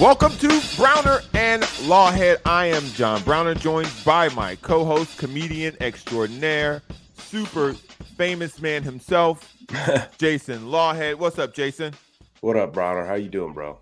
Welcome to Browner and Lawhead. I am John Browner, joined by my co-host, comedian extraordinaire, super famous man himself, Jason Lawhead. What's up, Jason? What up, Browner? How you doing, bro?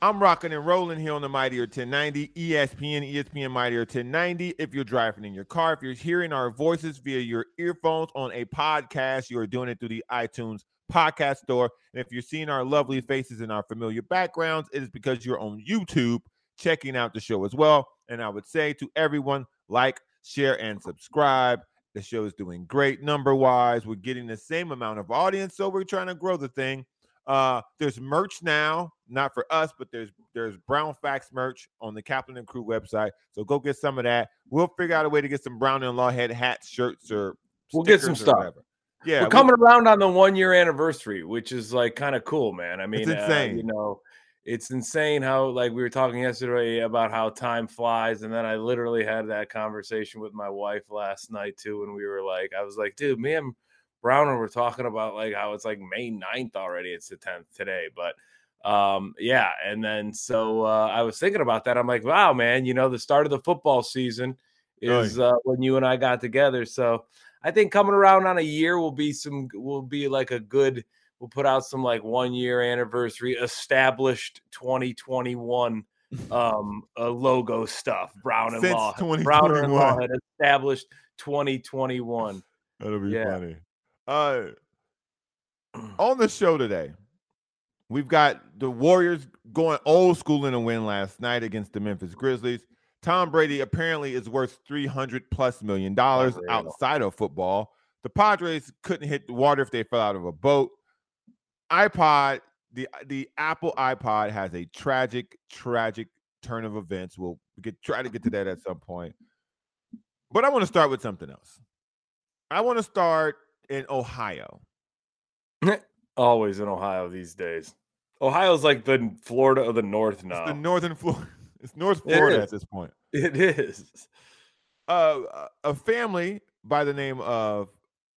I'm rocking and rolling here on the Mighty 1090, ESPN, ESPN Mighty 1090. If you're driving in your car, if you're hearing our voices via your earphones on a podcast, you are doing it through the iTunes podcast store. And if you're seeing our lovely faces and our familiar backgrounds, it is because you're on YouTube checking out the show as well. And I would say to everyone, like, share, and subscribe. The show is doing great number wise. We're getting the same amount of audience, so we're trying to grow the thing. Uh, there's merch now, not for us, but there's there's Brown Facts merch on the Kaplan and Crew website. So go get some of that. We'll figure out a way to get some Brown and Lawhead hats, shirts, or we'll get some stuff. Whatever. Yeah, we're coming we, around on the one year anniversary, which is like kind of cool, man. I mean, it's insane. Uh, you know, it's insane how like we were talking yesterday about how time flies, and then I literally had that conversation with my wife last night too, and we were like, I was like, dude, me and Browner were talking about like how it's like May 9th already. It's the 10th today, but um yeah and then so uh i was thinking about that i'm like wow man you know the start of the football season is uh when you and i got together so I think coming around on a year will be some will be like a good we'll put out some like one year anniversary established 2021 um uh, logo stuff brown and Since law brown and law had established 2021 that'll be yeah. funny. Uh on the show today we've got the warriors going old school in a win last night against the memphis grizzlies Tom Brady apparently is worth 300 plus million dollars outside of football. The Padres couldn't hit the water if they fell out of a boat. iPod, the the Apple iPod has a tragic, tragic turn of events. We'll get try to get to that at some point. But I want to start with something else. I want to start in Ohio. Always in Ohio these days. Ohio's like the Florida of the North now. It's the northern Florida. It's North Florida at this point. It is. Uh, a family by the name of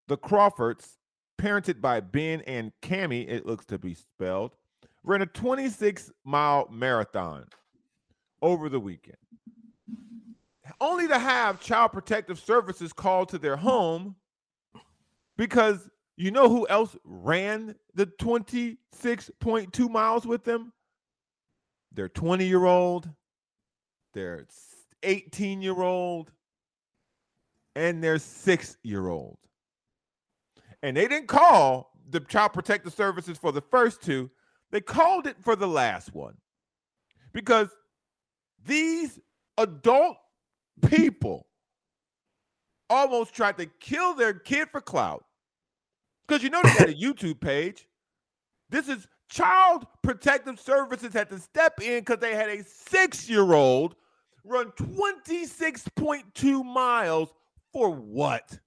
the Crawfords, parented by Ben and Cami, it looks to be spelled, ran a 26 mile marathon over the weekend. Only to have Child Protective Services called to their home because you know who else ran the 26.2 miles with them? Their 20 year old their 18 year old and their six year old. And they didn't call the Child Protective Services for the first two, they called it for the last one. Because these adult people almost tried to kill their kid for clout. Because you know they got a YouTube page. This is Child Protective Services had to step in because they had a six year old run 26.2 miles for what?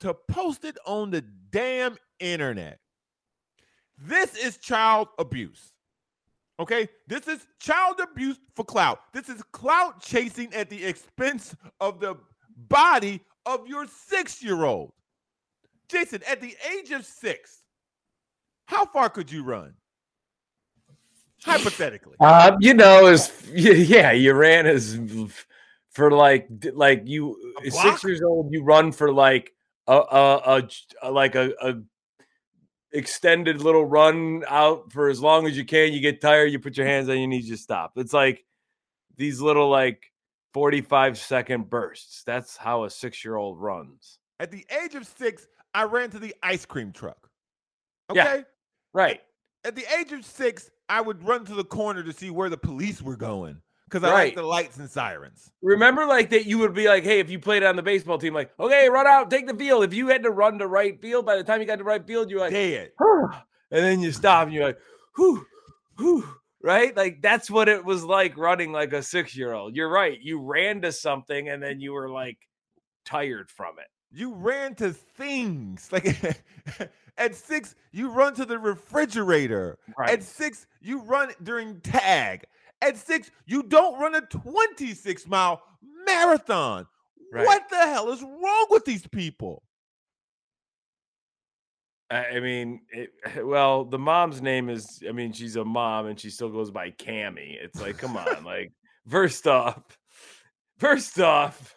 To post it on the damn internet. This is child abuse. Okay, this is child abuse for clout. This is clout chasing at the expense of the body of your six year old. Jason, at the age of six, how far could you run? Hypothetically. Uh, you know, is yeah, you ran as for like like you six years old, you run for like a a, a like a, a extended little run out for as long as you can. You get tired, you put your hands on your knees, you stop. It's like these little like 45 second bursts. That's how a six year old runs. At the age of six, I ran to the ice cream truck. Okay. Yeah, right. At the age of six, I would run to the corner to see where the police were going because I right. like the lights and sirens. Remember, like that, you would be like, "Hey, if you played on the baseball team, like, okay, run out, take the field." If you had to run to right field, by the time you got to right field, you're like, dead, and then you stop, and you're like, "Whew, whew." Right, like that's what it was like running like a six year old. You're right. You ran to something, and then you were like tired from it. You ran to things like At six, you run to the refrigerator. Right. At six, you run during tag. At six, you don't run a 26 mile marathon. Right. What the hell is wrong with these people? I I mean, it, well, the mom's name is. I mean, she's a mom, and she still goes by Cammy. It's like, come on, like first off, first off,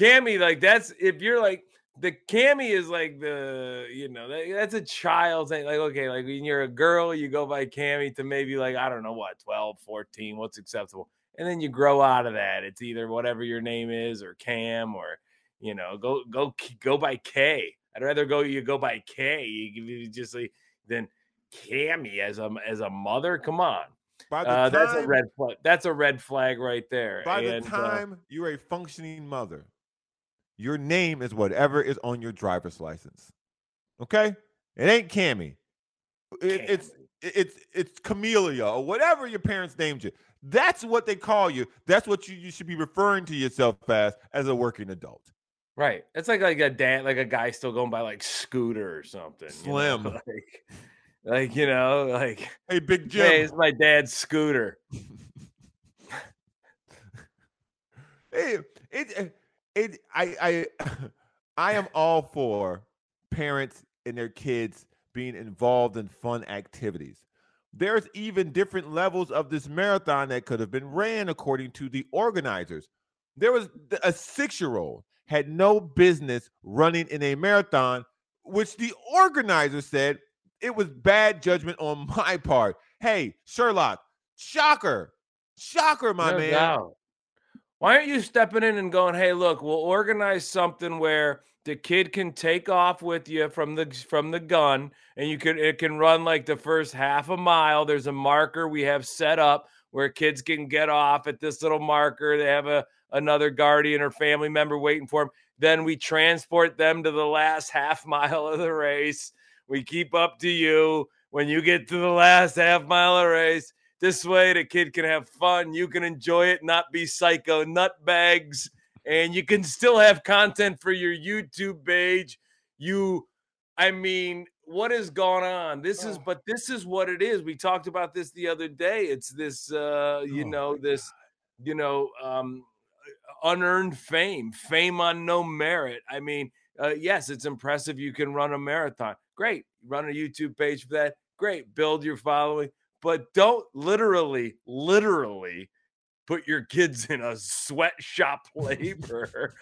Cammy, like that's if you're like the Cammy is like the you know that, that's a child thing. Like okay, like when you're a girl, you go by Cammy to maybe like I don't know what 12, 14, what's acceptable, and then you grow out of that. It's either whatever your name is or Cam or you know go go go by K. I'd rather go you go by K. You, just like then Cammy as a as a mother. Come on. By the Uh, time, that's a red flag. That's a red flag right there. by the And, uh, time you're a functioning mother, your name is whatever is on your driver's license. Okay? It ain't Cammy. It, it's it's it's Camellia or whatever your parents named you. That's what they call you. That's what you, you should be referring to yourself as as a working adult. Right. It's like like a dad, like a guy still going by like Scooter or something. you know, Slim. Like, like you know, like Hey, Big Jim. hey, it's my dad's scooter. Hey, it it I I I am all for parents and their kids being involved in fun activities. There's even different levels of this marathon that could have been ran according to the organizers. There was a 6-year-old had no business running in a marathon which the organizer said it was bad judgment on my part. Hey, Sherlock, shocker. Shocker, my No man. doubt. Why aren't you stepping in and going, "Hey, look, we'll organize something where the kid can take off with you from the from the gun, and you can it can run like the first half a mile. There's a marker we have set up where kids can get off at this little marker. They have a another guardian or family member waiting for them. Then we transport them to the last half mile of the race. We keep up to you when you get to the last half mile of the race. This way, the kid can have fun. You can enjoy it, not be psycho nutbags, and you can still have content for your YouTube page. You, I mean, what is going on? This is, Oh. but this is what it is. We talked about this the other day. It's this, uh, you Oh know, this, you know, um, unearned fame, fame on no merit. I mean, uh, yes, it's impressive you can run a marathon. Great. Run a YouTube page for that. Great. Build your following, but don't literally, literally put your kids in a sweatshop labor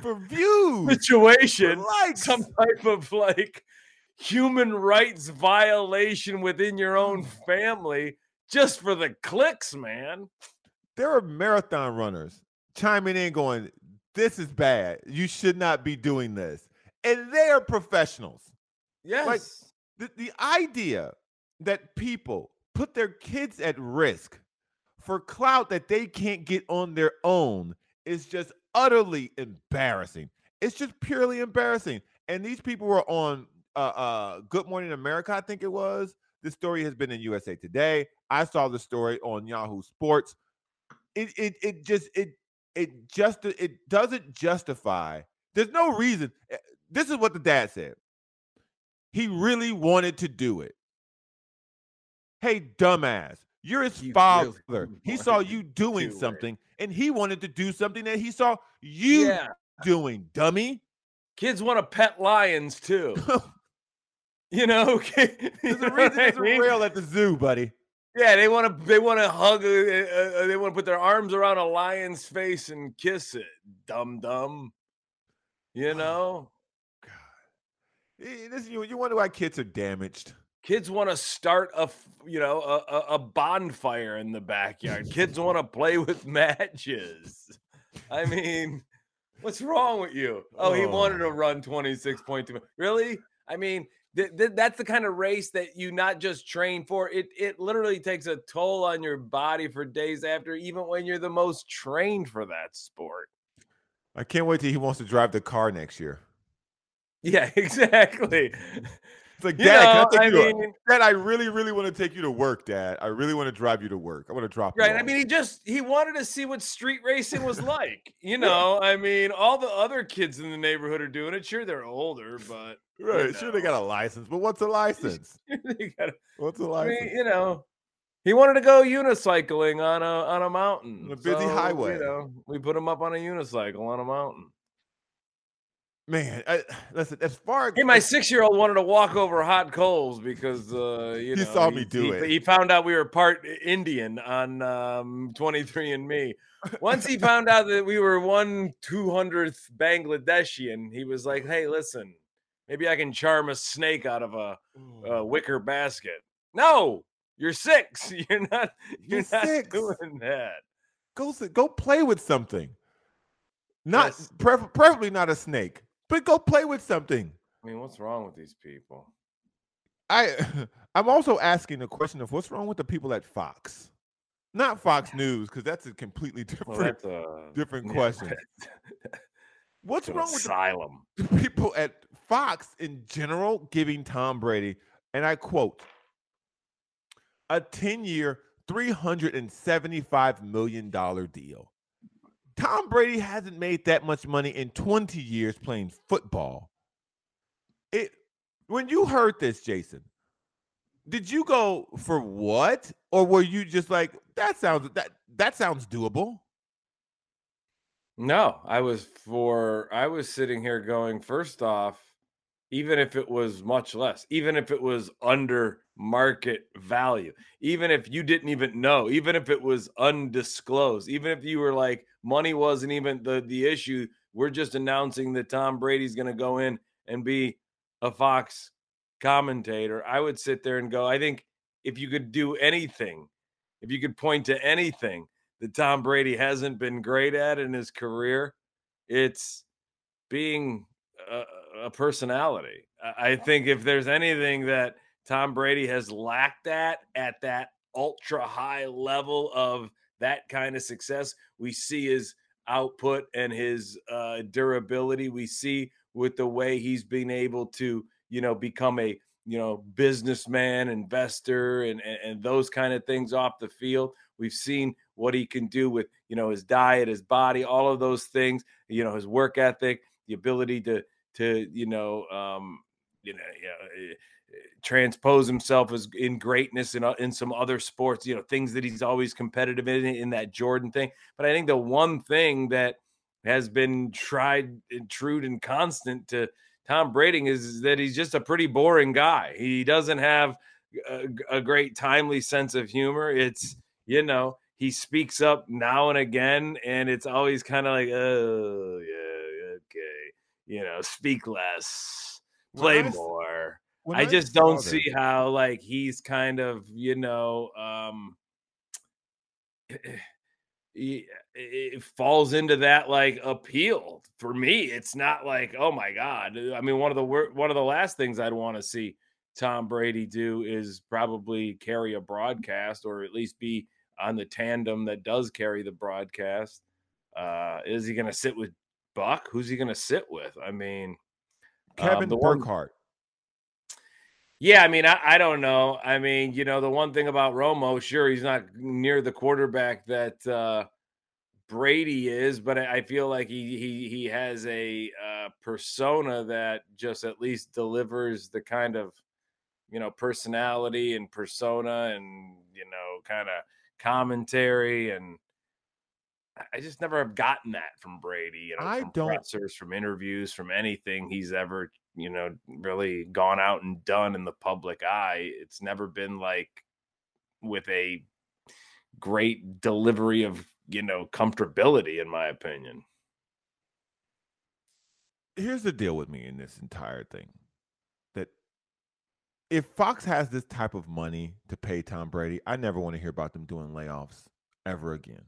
For views. situation, likes. some type of like human rights violation within your own mm. family just for the clicks, man. there are marathon runners chiming in going, This is bad. You should not be doing this. And they are professionals. Yes. The, the idea that people put their kids at risk for clout that they can't get on their own is just utterly embarrassing. It's just purely embarrassing. And these people were on uh, uh, Good Morning America, I think it was. This story has been in USA Today. I saw the story on Yahoo Sports. It it it just it it just it doesn't justify. There's no reason. eh, This is what the dad said. He really wanted to do it. Hey, dumbass, you're his He really father. he saw you doing do it. something, and he wanted to do something that he saw you yeah. doing, dummy. Kids want to pet lions too. You know, There's There's a reason there's a rail at the zoo, buddy. Yeah, they want to. They want to hug. Uh, uh, they want to put their arms around a lion's face and kiss it. Dumb, dumb. You know, Eh, This, you, you wonder why kids are damaged. Kids want to start a you know, a, a, bonfire in the backyard. kids want to play with matches. I mean, what's wrong with you? Oh, he wanted to Oh. run twenty six point two. Really? I mean, th- th- that's the kind of race that you not just train for. It it literally takes a toll on your body for days after, even when you're the most trained for that sport. I can't wait till he wants to drive the car next year. Yeah, exactly. It's like, You Dad, know, can I I you? mean, Dad, I really, really want to take you to work, Dad. I really want to drive you to work. I want to drop you right. I mean, he just he wanted to see what street racing was like. You know, I mean, all the other kids in the neighborhood are doing it. Sure, they're older, but right? Sure, they got a license, but what's a license? they got What's a license? mean, you know, he wanted to go unicycling on a on a mountain, On a busy So, highway. You know, we put him up on a unicycle on a mountain. Man, I, listen. As far as Hey, my six-year-old wanted to walk over hot coals because uh, you He know, saw me do he, it. He found out we were part Indian on um, 23 and Me. Once he found out that we were one two hundredth Bangladeshian, he was like, "Hey, listen, maybe I can charm a snake out of a, a wicker basket." No, you're six. You're not. You're, You're not six. doing that. go go play with something. Not Yes. prefer- preferably not a snake, but go play with something. I mean, what's wrong with these people? I I'm also asking the question of what's wrong with the people at Fox, not Fox News, because that's a completely different Well, a different yeah, question. What's wrong with the the people at Fox in general giving Tom Brady, and I quote, a 10 year, $375 million deal. Tom Brady hasn't made that much money in 20 years playing football. It when you heard this, Jason, did you go for what? Or were you just like, that sounds that that sounds doable? No, I was for I was sitting here going, first off, even if it was much less, even if it was under market value, even if you didn't even know, even if it was undisclosed, even if you were like money wasn't even the the issue, we're just announcing that Tom Brady's going to go in and be a Fox commentator. I would sit there and go, I think if you could do anything, if you could point to anything that Tom Brady hasn't been great at in his career, it's being a, a personality. I think if there's anything that Tom Brady has lacked at at that ultra high level of that kind of success, we see his output and his uh, durability. We see with the way he's been able to, you know, become a you know businessman, investor, and and, and those kind of things off the field. We've seen what he can do with you know his diet, his body, all of those things. You know his work ethic, the ability to to you know um, you know, eh, eh, transpose himself as in greatness in in some other sports. You know things that he's always competitive in in that Jordan thing. But I think the one thing that has been tried and true and constant to Tom Brady is that he's just a pretty boring guy. He doesn't have a, a great timely sense of humor. It's you know he speaks up now and again, and it's always kind of like, oh yeah, you know, speak less, play I s- more. when I just don't this- see how like he's kind of you know um he- it falls into that like appeal. For me it's not like oh my god. I mean one of the wor- one of the last things i'd want to see tom brady do is probably carry a broadcast or at least be on the tandem that does carry the broadcast. Uh is he going to sit with buck who's he going to sit with i mean um, Kevin one- Burkhardt. yeah, I mean, I, I don't know. I mean, you know, the one thing about Romo, sure, he's not near the quarterback that uh, Brady is, but I, I feel like he he he has a uh, persona that just at least delivers the kind of you know personality and persona and you know kind of commentary and I- just never have gotten that from Brady. You know, I from don't- pressers, from interviews, from anything he's ever you know really gone out and done in the public eye. It's never been like with a great delivery of you know comfortability, in my opinion. here's the deal with me in this entire thing that if Fox has this type of money to pay Tom Brady, I never want to hear about them doing layoffs ever again.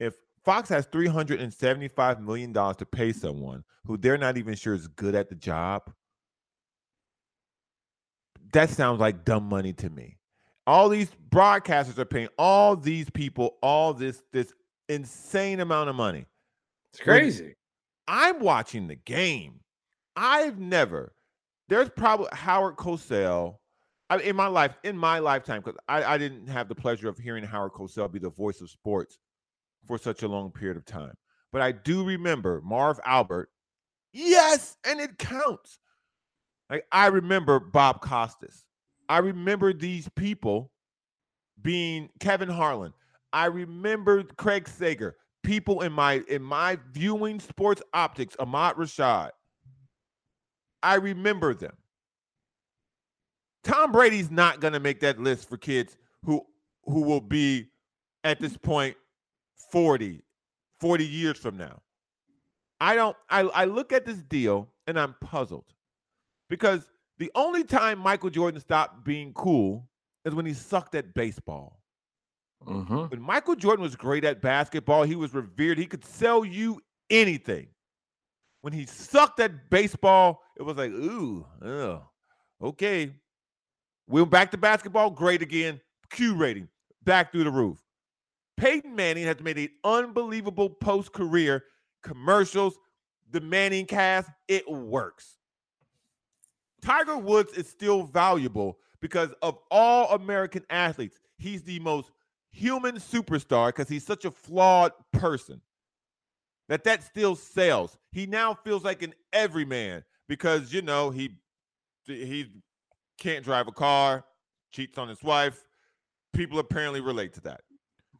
If Fox has $375 million to pay someone who they're not even sure is good at the job, that sounds like dumb money to me. All these broadcasters are paying all these people all this this insane amount of money. It's crazy. I'm watching the game. I've never. There's probably Howard Cosell. I, in my life, in my lifetime, because I, I didn't have the pleasure of hearing Howard Cosell be the voice of sports for such a long period of time. But I do remember Marv Albert. Yes, and it counts. Like I remember Bob Costas. I remember these people being Kevin Harlan. I remember Craig Sager. People in my in my viewing sports optics, Ahmad Rashad. I remember them. Tom Brady's not going to make that list for kids who who will be at this point 40 40 years from now. I don't I I look at this deal and I'm puzzled. Because the only time Michael Jordan stopped being cool is when he sucked at baseball. Mm-hmm. When Michael Jordan was great at basketball, he was revered. He could sell you anything. When he sucked at baseball, it was like, ooh, ugh, okay. We went back to basketball, great again. Q rating, back through the roof. Peyton Manning has made an unbelievable post career commercials, the Manning cast, it works. Tiger Woods is still valuable because of all American athletes, he's the most human superstar because he's such a flawed person that that still sells. He now feels like an everyman because you know he he can't drive a car, cheats on his wife. People apparently relate to that.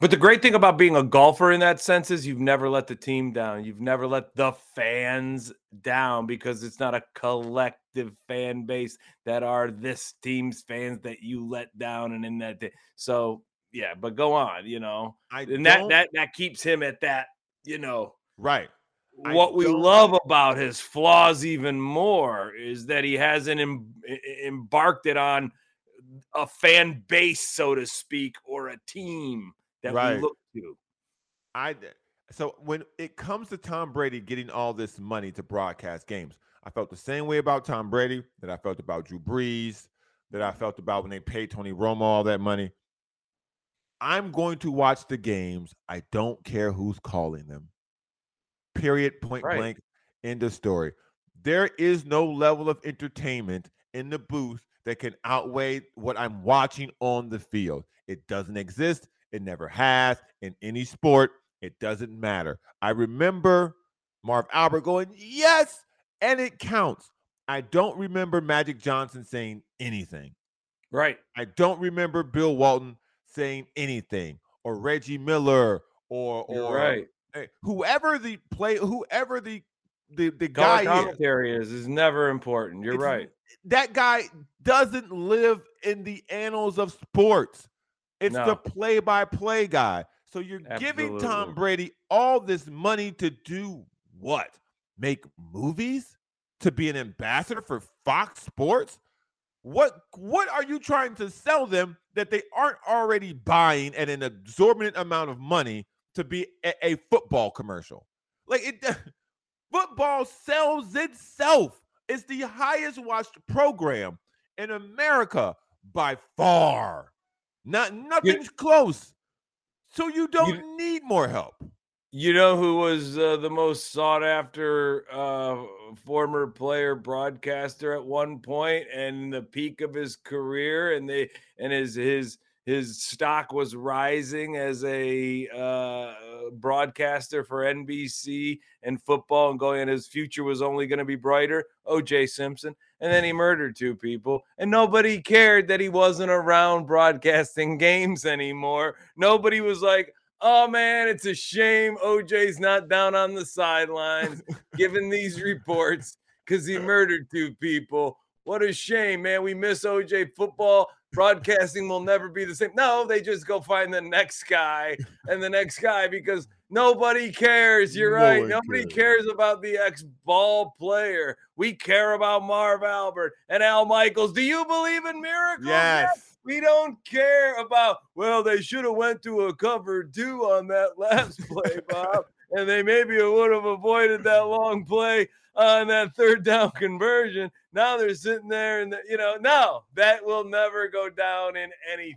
But the great thing about being a golfer in that sense is you've never let the team down. You've never let the fans down because it's not a collective fan base that are this team's fans that you let down and in that day. So yeah, but go on, you know. I and that that that keeps him at that, you know. right. I What we don't- love about his flaws even more is that he hasn't em- embarked it on a fan base, so to speak, or a team that Right. we look to. I so when it comes to Tom Brady getting all this money to broadcast games, I felt the same way about Tom Brady that I felt about Drew Brees, that I felt about when they paid Tony Romo all that money. I'm going to watch the games. I don't care who's calling them. Period. Point Right. blank. End of story. There is no level of entertainment in the booth that can outweigh what I'm watching on the field. It doesn't exist. It never has in any sport. It doesn't matter. I remember Marv Albert going, yes, and it counts. I don't remember Magic Johnson saying anything. Right. I don't remember Bill Walton saying anything or Reggie Miller or You're or right. eh, whoever the play whoever the the, the Color guy is. is is never important. You're It's- right. That guy doesn't live in the annals of sports. It's the play-by-play guy. So you're giving Tom Brady all this money to do what? Make movies? To be an ambassador for Fox Sports? What what are you trying to sell them that they aren't already buying at an exorbitant amount of money to be a, a football commercial? Like it football sells itself. It's the highest watched program in America by far. Not nothing's close. So you don't need more help. You know who was uh, the most sought after uh, former player broadcaster at one point and the peak of his career, and they and his his his stock was rising as a uh, broadcaster for NBC and football, and going, and his future was only going to be brighter. O.J. Simpson, and then he murdered two people, and nobody cared that he wasn't around broadcasting games anymore. Nobody was like oh man, it's a shame OJ's not down on the sidelines giving these reports because he murdered two people. What a shame, man. We miss OJ football. Broadcasting will never be the same. No, they just go find the next guy and the next guy because nobody cares. You're No right. Nobody cares. cares about the ex ball player. We care about Marv Albert and Al Michaels. Do you believe in miracles? Yes. We don't care about, well, they should have went to a cover two on that last play, Bob. and they maybe would have avoided that long play on that third down conversion. Now they're sitting there and, the, you know, no, that will never go down in anything.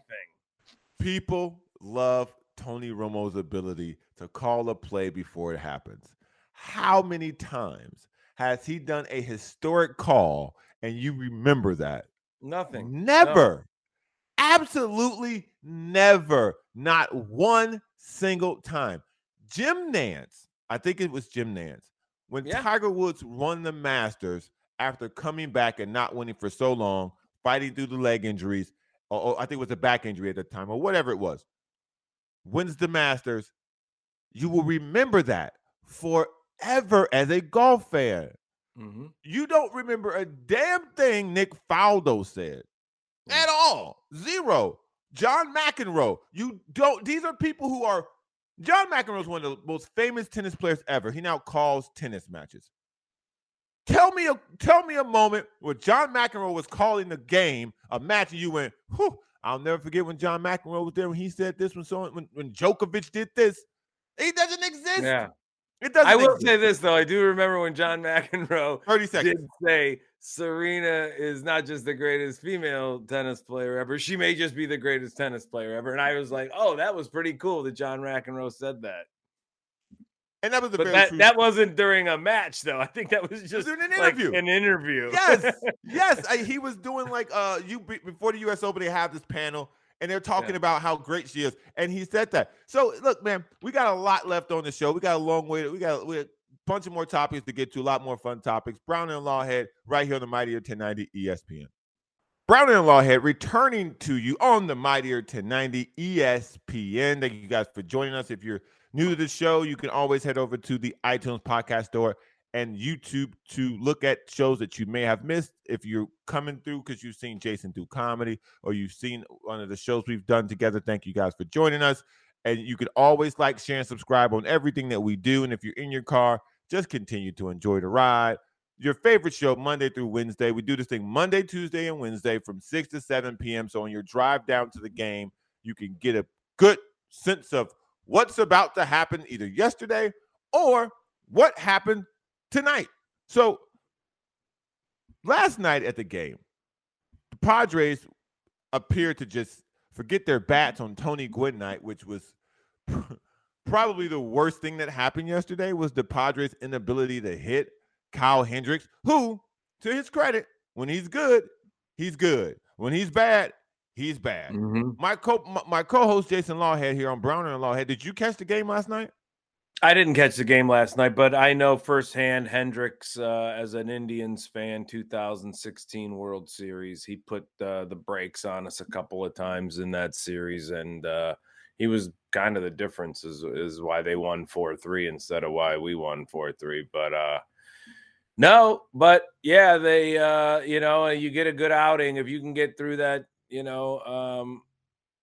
People love Tony Romo's ability to call a play before it happens. How many times has he done a historic call and you remember that? Nothing. Never. Absolutely never. Not one single time. Jim Nantz, I think it was Jim Nantz, when Yeah. Tiger Woods won the Masters after coming back and not winning for so long, fighting through the leg injuries, or, or I think it was a back injury at the time, or whatever it was, wins the Masters, you will remember that forever as a golf fan. Mhm. You don't remember a damn thing Nick Faldo said at all. Zero. John McEnroe. You don't. These are people who are. John McEnroe is one of the most famous tennis players ever. He now calls tennis matches. Tell me a tell me a moment where John McEnroe was calling the game, a match, and you went, Whew, I'll never forget when John McEnroe was there when he said this when so when, when Djokovic did this. He doesn't exist. Yeah. It doesn't I will exist. say this though. I do remember when John McEnroe 30 seconds. did say Serena is not just the greatest female tennis player ever. She may just be the greatest tennis player ever. And I was like, oh, that was pretty cool that John McEnroe said that. And that was a But very that, true that wasn't during a match, though. I think that was just during an like interview. an interview. yes, yes. I, he was doing like uh you before the U.S. Open. They have this panel, and they're talking Yeah. about how great she is, and he said that. So look, man, we got a lot left on the show. We got a long way. We got we got a bunch of more topics to get to. A lot more fun topics. Brown and Lawhead right here on the Mighty 1090 ESPN. Brown and Lawhead returning to you on the Mighty 1090 ESPN. Thank you guys for joining us. If you're new to the show, you can always head over to the iTunes podcast store and YouTube to look at shows that you may have missed. If you're coming through because you've seen Jason do comedy or you've seen one of the shows we've done together, thank you guys for joining us. And you can always like, share, and subscribe on everything that we do. And if you're in your car, just continue to enjoy the ride. Your favorite show, Monday through Wednesday. We do this thing Monday, Tuesday, and Wednesday from 6 to 7 p.m. So on your drive down to the game, you can get a good sense of what's about to happen either yesterday or what happened tonight. So last night at the game, the Padres appeared to just forget their bats on Tony Gwynn night, which was probably the worst thing that happened yesterday was the Padres' inability to hit Kyle Hendricks, who, to his credit, when he's good, he's good. When he's bad, he's bad. Mhm. My co my, my co-host Jason Lawhead here on Browner and Lawhead. Did you catch the game last night? I didn't catch the game last night, but I know firsthand Hendricks uh, as an Indians fan, 2016 World Series. He put uh, the brakes on us a couple of times in that series, and uh, he was kind of the difference is, is why they won 4 3 instead of why we won 4 3. But uh, no, but yeah, they, uh, you know, you get a good outing if you can get through that, you know, um,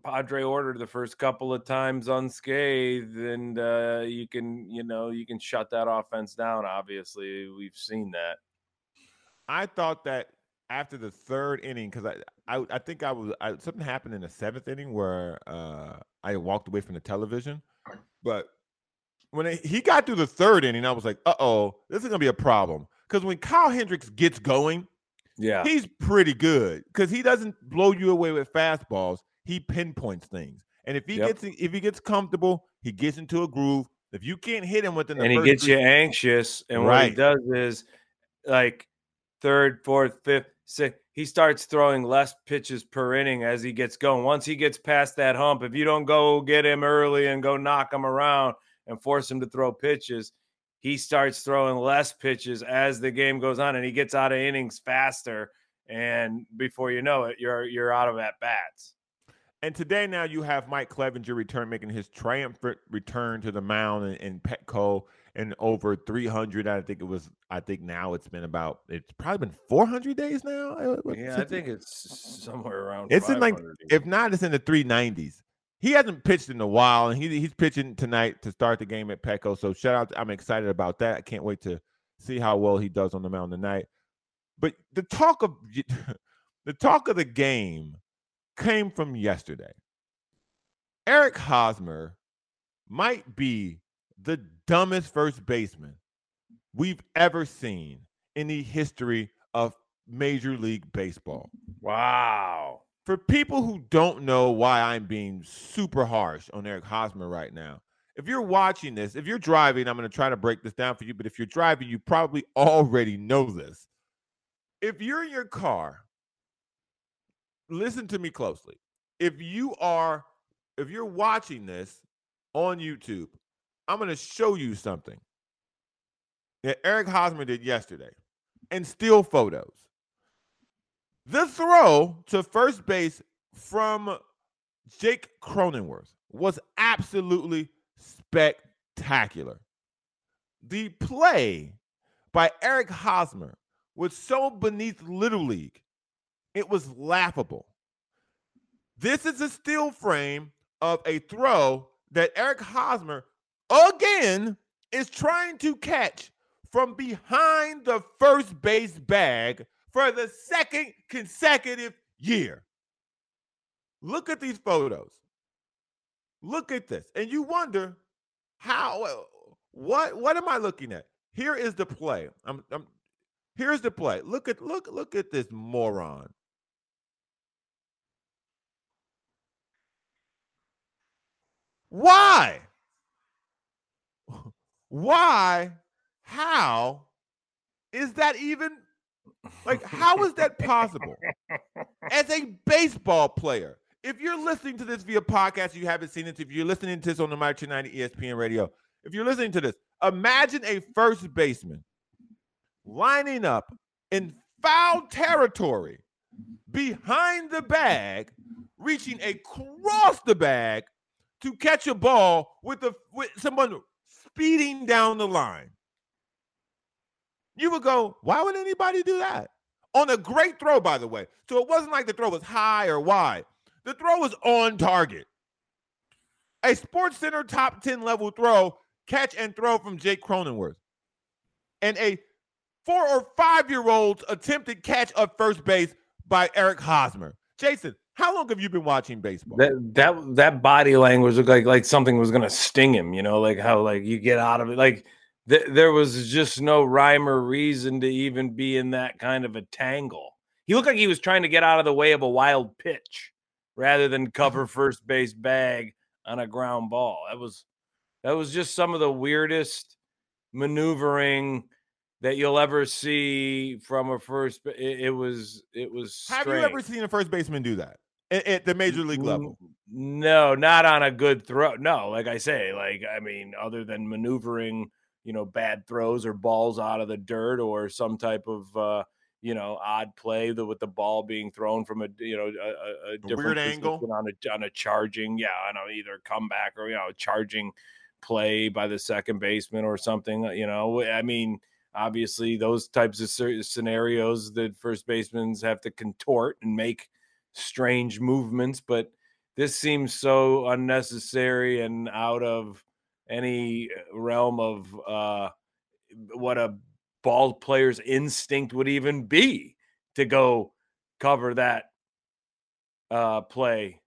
Padre order the first couple of times unscathed, and uh, you can, you know, you can shut that offense down. Obviously, we've seen that. I thought that after the third inning, because I, I I think I was I, something happened in the seventh inning where uh, I walked away from the television, but when it, he got through the third inning, I was like, uh oh, this is gonna be a problem. Because when Kyle Hendricks gets going, Yeah, he's pretty good because he doesn't blow you away with fastballs. He pinpoints things, and if he Yep. gets if he gets comfortable, he gets into a groove. If you can't hit him within the and he gets you anxious. And what he does is, like third, fourth, fifth, sixth, he starts throwing less pitches per inning as he gets going. Once he gets past that hump, if you don't go get him early and go knock him around and force him to throw pitches, he starts throwing less pitches as the game goes on, and he gets out of innings faster. And before you know it, you're you're out of at bats. And today now you have Mike Clevinger return making his triumphant return to the mound in, in Petco in over 300. I think it was. I think now it's been about. It's probably been 400 days now. uh, Yeah, I think it's somewhere around. It's in, like, if not, it's in the 390s. He hasn't pitched in a while, and he, he's pitching tonight to start the game at Petco. So shout out! I'm excited about that. I can't wait to see how well he does on the mound tonight. But the talk of the talk of the game came from yesterday. Eric Hosmer might be the dumbest first baseman we've ever seen in the history of Major League Baseball wow. for people who don't know why I'm being super harsh on Eric Hosmer right now, if you're watching this, if you're driving, I'm going to try to break this down for you. But if you're driving, you probably already know this. If you're in your car, listen to me closely. If you are, if you're watching this on YouTube, I'm going to show you something that Eric Hosmer did yesterday and still photos. The throw to first base from Jake Cronenworth was absolutely spectacular. The play by Eric Hosmer was so beneath Little League, it was laughable. This is a still frame of a throw that Eric Hosmer again is trying to catch from behind the first base bag for the second consecutive year. Look at these photos. Look at this. And you wonder how uh, what what am I looking at? Here is the play. I'm, I'm here's the play. Look at look look at this moron. Why? Why? How is that even like how is that possible? As a baseball player, if you're listening to this via podcast, you haven't seen it. If you're listening to this on the My 290 ESPN radio, if you're listening to this, imagine a first baseman lining up in foul territory behind the bag, reaching across the bag to catch a ball with the with someone speeding down the line. You would go, why would anybody do that? On a great throw, by the way. So it wasn't like the throw was high or wide. The throw was on target. A Sports Center top 10 level throw, catch and throw from Jake Cronenworth. And a four or five year old's attempted catch at first base by Eric Hosmer. Jason, how long have you been watching baseball? That that that body language looked like like something was gonna sting him. You know, like how like you get out of it. Like th- there was just no rhyme or reason to even be in that kind of a tangle. He looked like he was trying to get out of the way of a wild pitch rather than cover first base bag on a ground ball. That was that was just some of the weirdest maneuvering that you'll ever see from a first. It, it was it was. Strange. Have you ever seen a first baseman do that at, at, the major league level? No, not on a good throw. No, like I say, like I mean, other than maneuvering, you know, bad throws or balls out of the dirt or some type of. uh you know, odd play the, with the ball being thrown from a you know a, a different weird angle on a on a charging, yeah, on a either comeback or you know charging play by the second baseman or something. You know, I mean, obviously those types of scenarios that first basemen have to contort and make strange movements, but this seems so unnecessary and out of any realm of uh, what a ball player's instinct would even be to go cover that uh, play.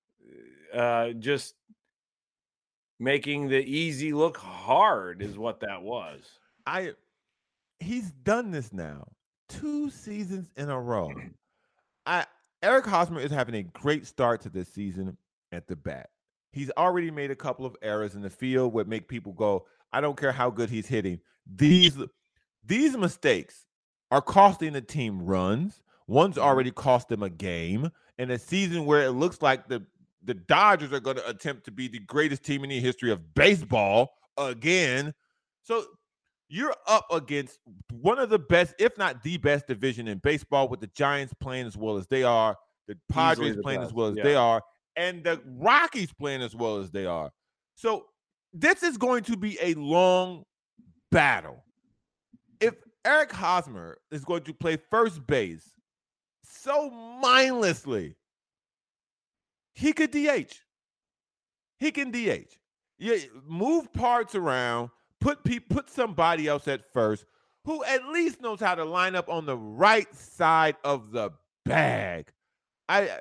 Uh, just making the easy look hard is what that was. I he's done this now two seasons in a row. I Eric Hosmer is having a great start to this season at the bat. He's already made a couple of errors in the field what make people go, I don't care how good he's hitting. These these mistakes are costing the team runs. One's mm-hmm. already cost them a game in a season where it looks like the the Dodgers are going to attempt to be the greatest team in the history of baseball again. So you're up against one of the best, if not the best division in baseball, with the Giants playing as well as they are, the Padres the playing best. as well as yeah. they are, and the Rockies playing as well as they are. So this is going to be a long battle. If Eric Hosmer is going to play first base so mindlessly, he could DH. He can DH. Yeah, move parts around, put pe- put somebody else at first who at least knows how to line up on the right side of the bag. I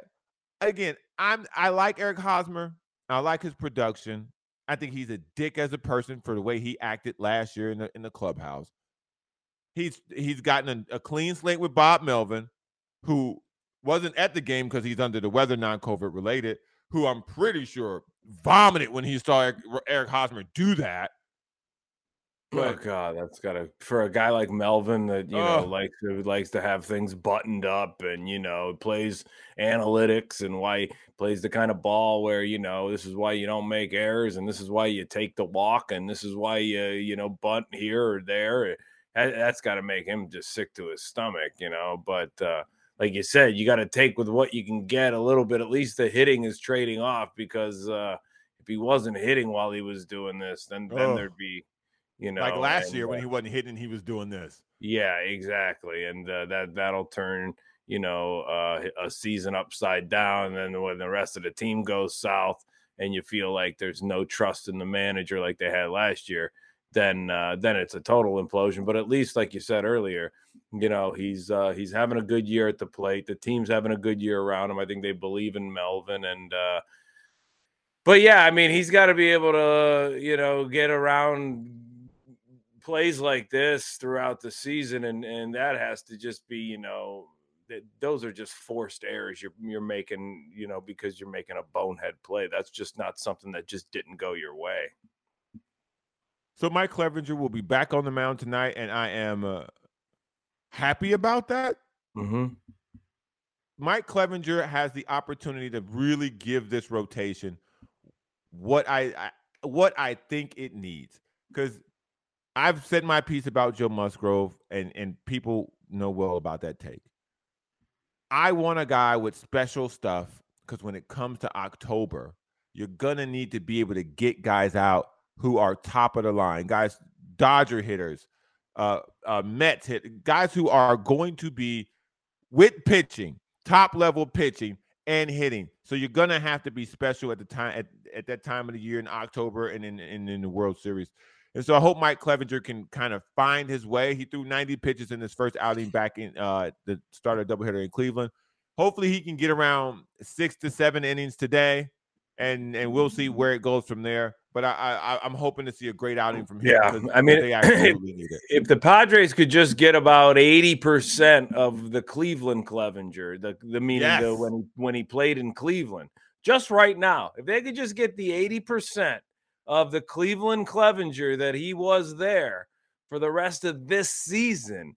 again, I'm I like Eric Hosmer. I like his production. I think he's a dick as a person for the way he acted last year in the in the clubhouse. He's he's gotten a, a clean slate with Bob Melvin, who wasn't at the game because he's under the weather, non-COVID related. Who I'm pretty sure vomited when he saw Eric, Eric Hosmer do that. Oh, but, oh God, that's gotta for a guy like Melvin that you know likes to likes to have things buttoned up and you know plays analytics and why plays the kind of ball where you know this is why you don't make errors and this is why you take the walk and this is why you you know bunt here or there. That, has got to make him just sick to his stomach, you know. But uh, like you said, you got to take with what you can get a little bit. At least the hitting is trading off because uh, if he wasn't hitting while he was doing this, then then there'd be You know, like last and, year when uh, he wasn't hitting, he was doing this. Yeah, exactly, and uh, that that'll turn you know uh, a season upside down. And then when the rest of the team goes south, and you feel like there's no trust in the manager like they had last year, then uh, then it's a total implosion. But at least, like you said earlier, you know he's uh, he's having a good year at the plate. The team's having a good year around him. I think they believe in Melvin, and uh, but yeah, I mean he's got to be able to you know get around plays like this throughout the season, and and that has to just be you know that those are just forced errors you're you're making you know because you're making a bonehead play. That's just not something that just didn't go your way. So Mike Clevinger will be back on the mound tonight, and I am uh, happy about that. Mm-hmm. Mike Clevinger has the opportunity to really give this rotation what I, I what I think it needs. Because I've said my piece about Joe Musgrove, and and people know well about that take. I want a guy with special stuff because when it comes to October, you're gonna need to be able to get guys out who are top of the line, guys, Dodger hitters, uh, uh, Mets hit guys who are going to be with pitching, top level pitching and hitting. So you're gonna have to be special at the time at, at that time of the year in October and in, in, in the World Series. And so I hope Mike Clevinger can kind of find his way. He threw 90 pitches in his first outing back in uh, the start of doubleheader in Cleveland. Hopefully he can get around six to seven innings today, and and we'll see where it goes from there. But I, I I'm hoping to see a great outing from him. Yeah, I mean, they absolutely need it. If the Padres could just get about eighty percent of the Cleveland Clevinger, the the meaning Yes. the, when when he played in Cleveland, just right now, if they could just get the eighty percent of the Cleveland Clevinger that he was there for the rest of this season,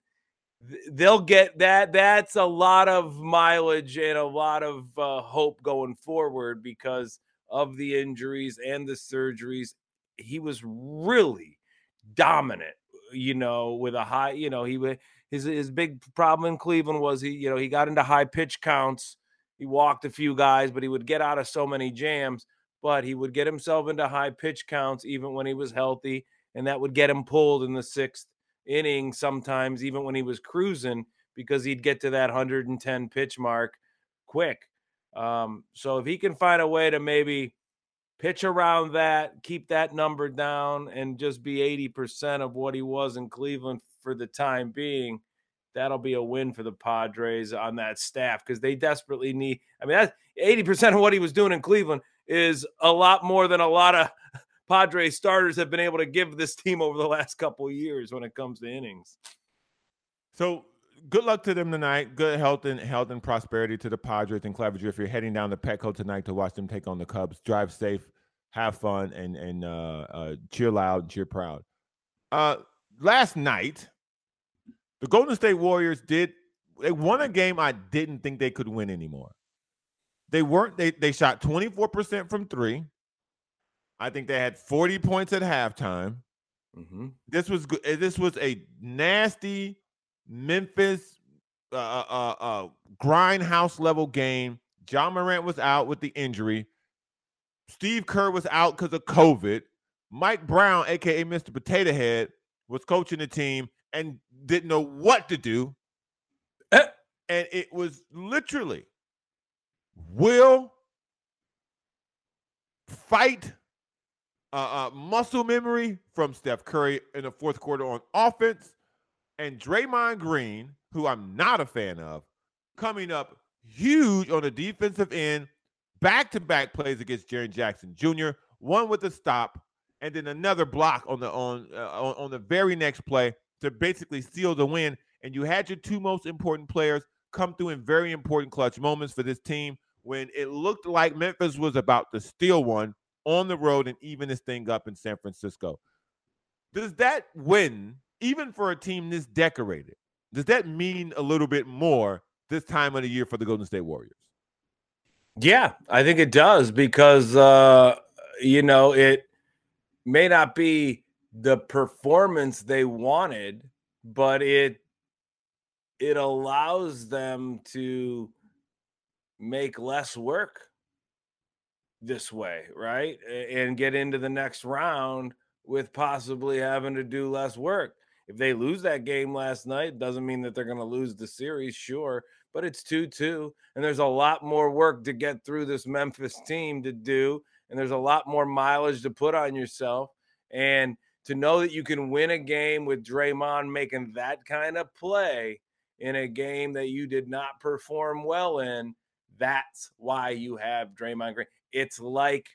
they'll get that. That's a lot of mileage and a lot of uh, hope going forward because of the injuries and the surgeries. He was really dominant, you know, with a high, you know, he wa- his his big problem in Cleveland was he, you know, he got into high pitch counts. He walked a few guys, but he would get out of so many jams. But he would get himself into high pitch counts even when he was healthy, and that would get him pulled in the sixth inning sometimes, even when he was cruising, because he'd get to that 110 pitch mark quick. Um, so if he can find a way to maybe pitch around that, keep that number down, and just be 80% of what he was in Cleveland for the time being, that'll be a win for the Padres on that staff because they desperately need. I mean, that's 80% of what he was doing in Cleveland is a lot more than a lot of Padres starters have been able to give this team over the last couple of years when it comes to innings. So good luck to them tonight. Good health and health and prosperity to the Padres and Clevinger. If you're heading down to Petco tonight to watch them take on the Cubs, drive safe, have fun, and and uh, uh, cheer loud, cheer proud. Uh, last night, the Golden State Warriors did they won a game I didn't think they could win anymore. They weren't. They they shot 24% from three. I think they had 40 points at halftime. Mm-hmm. This was good. This was a nasty Memphis uh, uh, uh, grindhouse level game. Ja Morant was out with the injury. Steve Kerr was out because of COVID. Mike Brown, aka Mr. Potato Head, was coaching the team and didn't know what to do. Eh. And it was literally will fight uh, uh, muscle memory from Steph Curry in the fourth quarter on offense, and Draymond Green, who I'm not a fan of, coming up huge on the defensive end, back to back plays against Jaren Jackson Jr. One with a stop, and then another block on the on, uh, on on the very next play to basically seal the win. And you had your two most important players come through in very important clutch moments for this team when it looked like Memphis was about to steal one on the road and even this thing up in San Francisco. Does that win, even for a team this decorated, does that mean a little bit more this time of the year for the Golden State Warriors? Yeah, I think it does because uh, you know it may not be the performance they wanted, but it it allows them to make less work this way, right? And get into the next round with possibly having to do less work. If they lose that game last night, doesn't mean that they're going to lose the series, sure, but it's 2 2. And there's a lot more work to get through this Memphis team to do. And there's a lot more mileage to put on yourself. And to know that you can win a game with Draymond making that kind of play in a game that you did not perform well in, that's why you have Draymond Green. It's like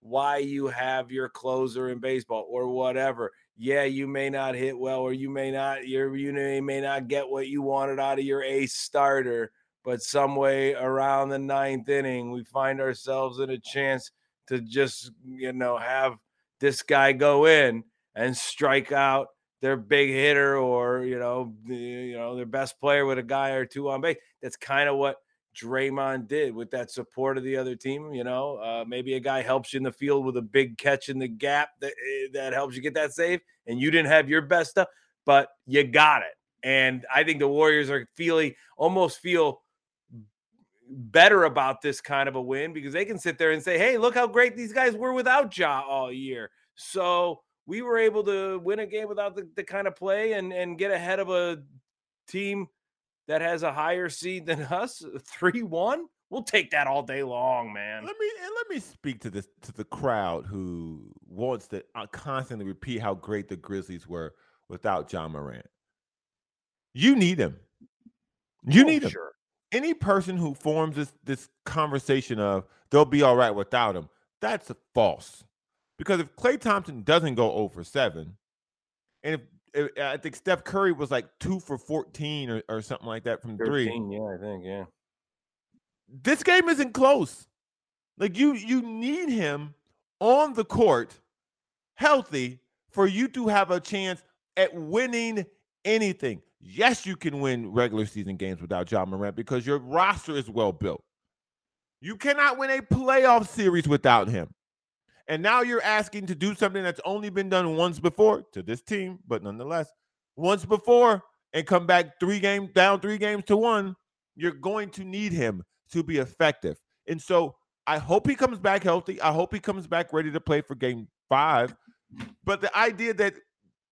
why you have your closer in baseball or whatever. Yeah, you may not hit well, or you may not you you may not get what you wanted out of your ace starter, but some way around the ninth inning, we find ourselves in a chance to just you know have this guy go in and strike out their big hitter or you know the, you know their best player with a guy or two on base. That's kind of what Draymond did with that support of the other team. You know, uh, maybe a guy helps you in the field with a big catch in the gap that eh, that helps you get that save, and you didn't have your best stuff, but you got it. And I think the Warriors are feeling almost feel better about this kind of a win because they can sit there and say, "Hey, look how great these guys were without Ja all year." So we were able to win a game without the, the kind of play and and get ahead of a team that has a higher seed than us, three one. We'll take that all day long, man. Let me and let me speak to this to the crowd who wants to uh, constantly repeat how great the Grizzlies were without Ja Morant. You need him. You oh, need him. Sure. Any person who forms this this conversation of they'll be all right without him, that's false. Because if Klay Thompson doesn't go over 7, and if Eh, eh, I think Steph Curry was like two for 14 or, or something like that from 13, three. Yeah, I think, yeah. This game isn't close. Like you you need him on the court healthy for you to have a chance at winning anything. Yes, you can win regular season games without Ja Morant because your roster is well built. You cannot win a playoff series without him. And now you're asking to do something that's only been done once before to this team, but nonetheless, once before and come back three games down, three games to one. You're going to need him to be effective. And so I hope he comes back healthy. I hope he comes back ready to play for game five. But the idea that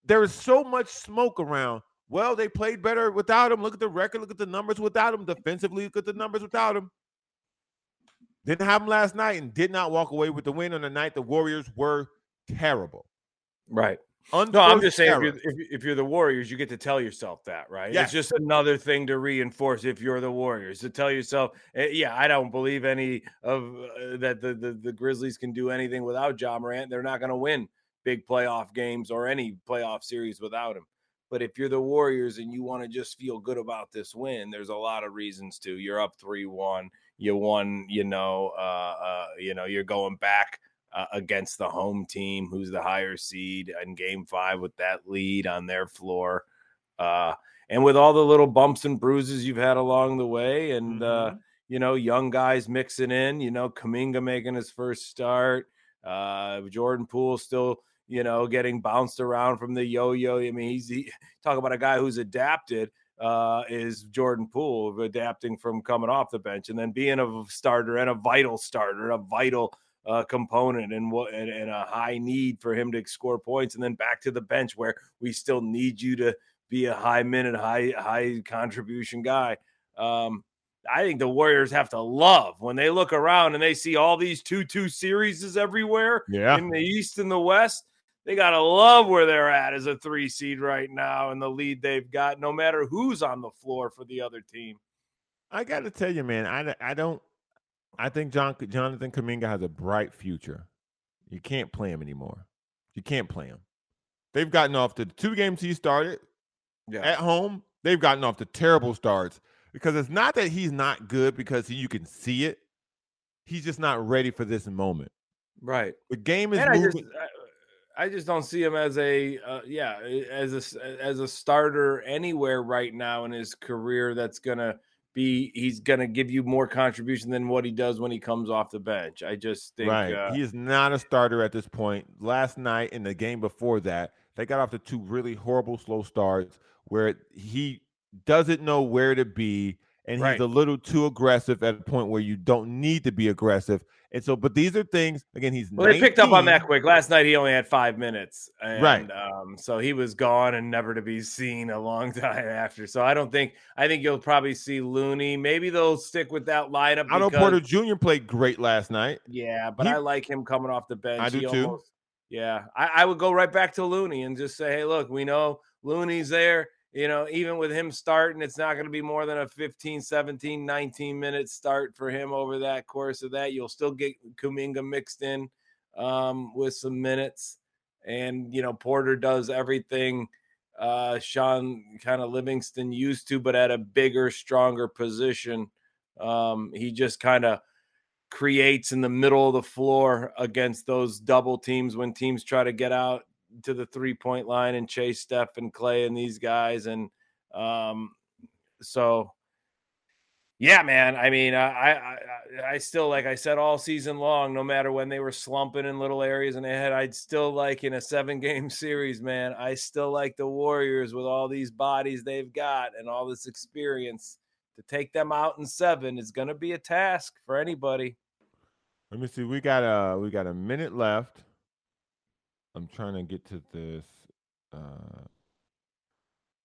there is so much smoke around, well, they played better without him. Look at the record, look at the numbers without him. Defensively, look at the numbers without him. Didn't have them last night and did not walk away with the win on the night the Warriors were terrible. Right. no, I'm just saying if you're, if, if you're, the Warriors, you get to tell yourself that, right? Yes. It's just another thing to reinforce if you're the Warriors to tell yourself, eh, yeah, I don't believe any of uh, that the, the, the Grizzlies can do anything without Ja Morant. They're not going to win big playoff games or any playoff series without him. But if you're the Warriors and you want to just feel good about this win, there's a lot of reasons to. You're up 3 1 you won, you know, uh, uh, you know, you're going back uh, against the home team, who's the higher seed in Game Five with that lead on their floor, uh, and with all the little bumps and bruises you've had along the way, and uh, mm-hmm. you know, young guys mixing in, you know, Kuminga making his first start, uh, Jordan Poole still. You know, getting bounced around from the yo-yo. I mean, he's he, talk about a guy who's adapted uh, is Jordan Poole adapting from coming off the bench and then being a starter and a vital starter, a vital uh, component and what and, and, a high need for him to score points, and then back to the bench where we still need you to be a high minute, high high contribution guy. Um, I think the Warriors have to love when they look around and they see all these two two series everywhere yeah. in the East and the West they got to love where they're at as a three seed right now and the lead they've got, no matter who's on the floor for the other team. I got to tell you, man, I, I don't, I think John Jonathan Kuminga has a bright future. You can't play him anymore. You can't play him. They've gotten off the two games he started yeah. at home. They've gotten off the terrible starts because it's not that he's not good because you can see it. He's just not ready for this moment. Right. The game is moving. Just, I just don't see him as a uh, yeah as a as a starter anywhere right now in his career. That's gonna be he's gonna give you more contribution than what he does when he comes off the bench. I just think right. Uh, he is not a starter at this point. Last night in the game before that, they got off to two really horrible slow starts where he doesn't know where to be and Right. he's a little too aggressive at a point where you don't need to be aggressive. And so, but these are things again. He's Well, they picked up on that quick. Last night he only had five minutes, and, Right. Um, so he was gone and never to be seen a long time after. So I don't think I think you'll probably see Looney. Maybe they'll stick with that lineup. I know Porter Jr. played great last night. Yeah, but He- I like him coming off the bench. I do He too. almost- yeah, I, I would go right back to Looney and just say, hey, look, we know Looney's there. You know, even with him starting, it's not going to be more than a 15, 17, 19 minute start for him over that course of that. You'll still get Kuminga mixed in um, with some minutes. And, you know, Porter does everything uh, Shaun kind of Livingston used to, but at a bigger, stronger position. Um, he just kind of creates in the middle of the floor against those double teams when teams try to get out to the three point line and chase Steph and Klay and these guys. And um, so, yeah, man. I mean, I, I, I, still, like I said, all season long, no matter when they were slumping in little areas and their head, I'd still like in a seven game series, man. I still like the Warriors with all these bodies they've got and all this experience to take them out in seven is going to be a task for anybody. Let me see. We got a we got a minute left. I'm trying to get to this. Uh,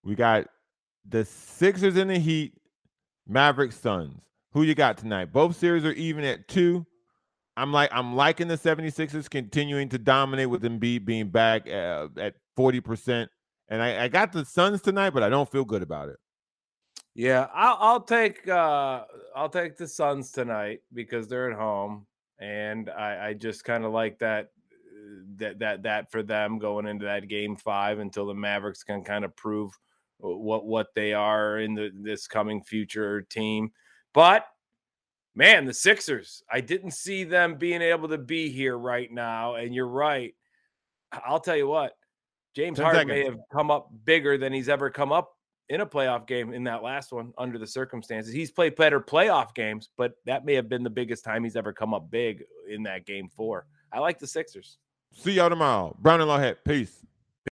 we got the Sixers in the Heat, Mavericks Suns. Who you got tonight? Both series are even at two. I'm like I'm liking the 76ers continuing to dominate with Embiid being back uh, at 40%. And I, I got the Suns tonight, but I don't feel good about it. Yeah, I'll, I'll take uh, I'll take the Suns tonight because they're at home, and I, I just kind of like that that that that for them going into that game five until the Mavericks can kind of prove what what they are in the this coming future team. But man, the Sixers, I didn't see them being able to be here right now, and you're right. I'll tell you what, James 10 Harden may have come up bigger than he's ever come up in a playoff game in that last one under the circumstances. He's played better playoff games, but that may have been the biggest time he's ever come up big in that game four. I like the Sixers. See y'all tomorrow. Brown and Lawhead. Peace.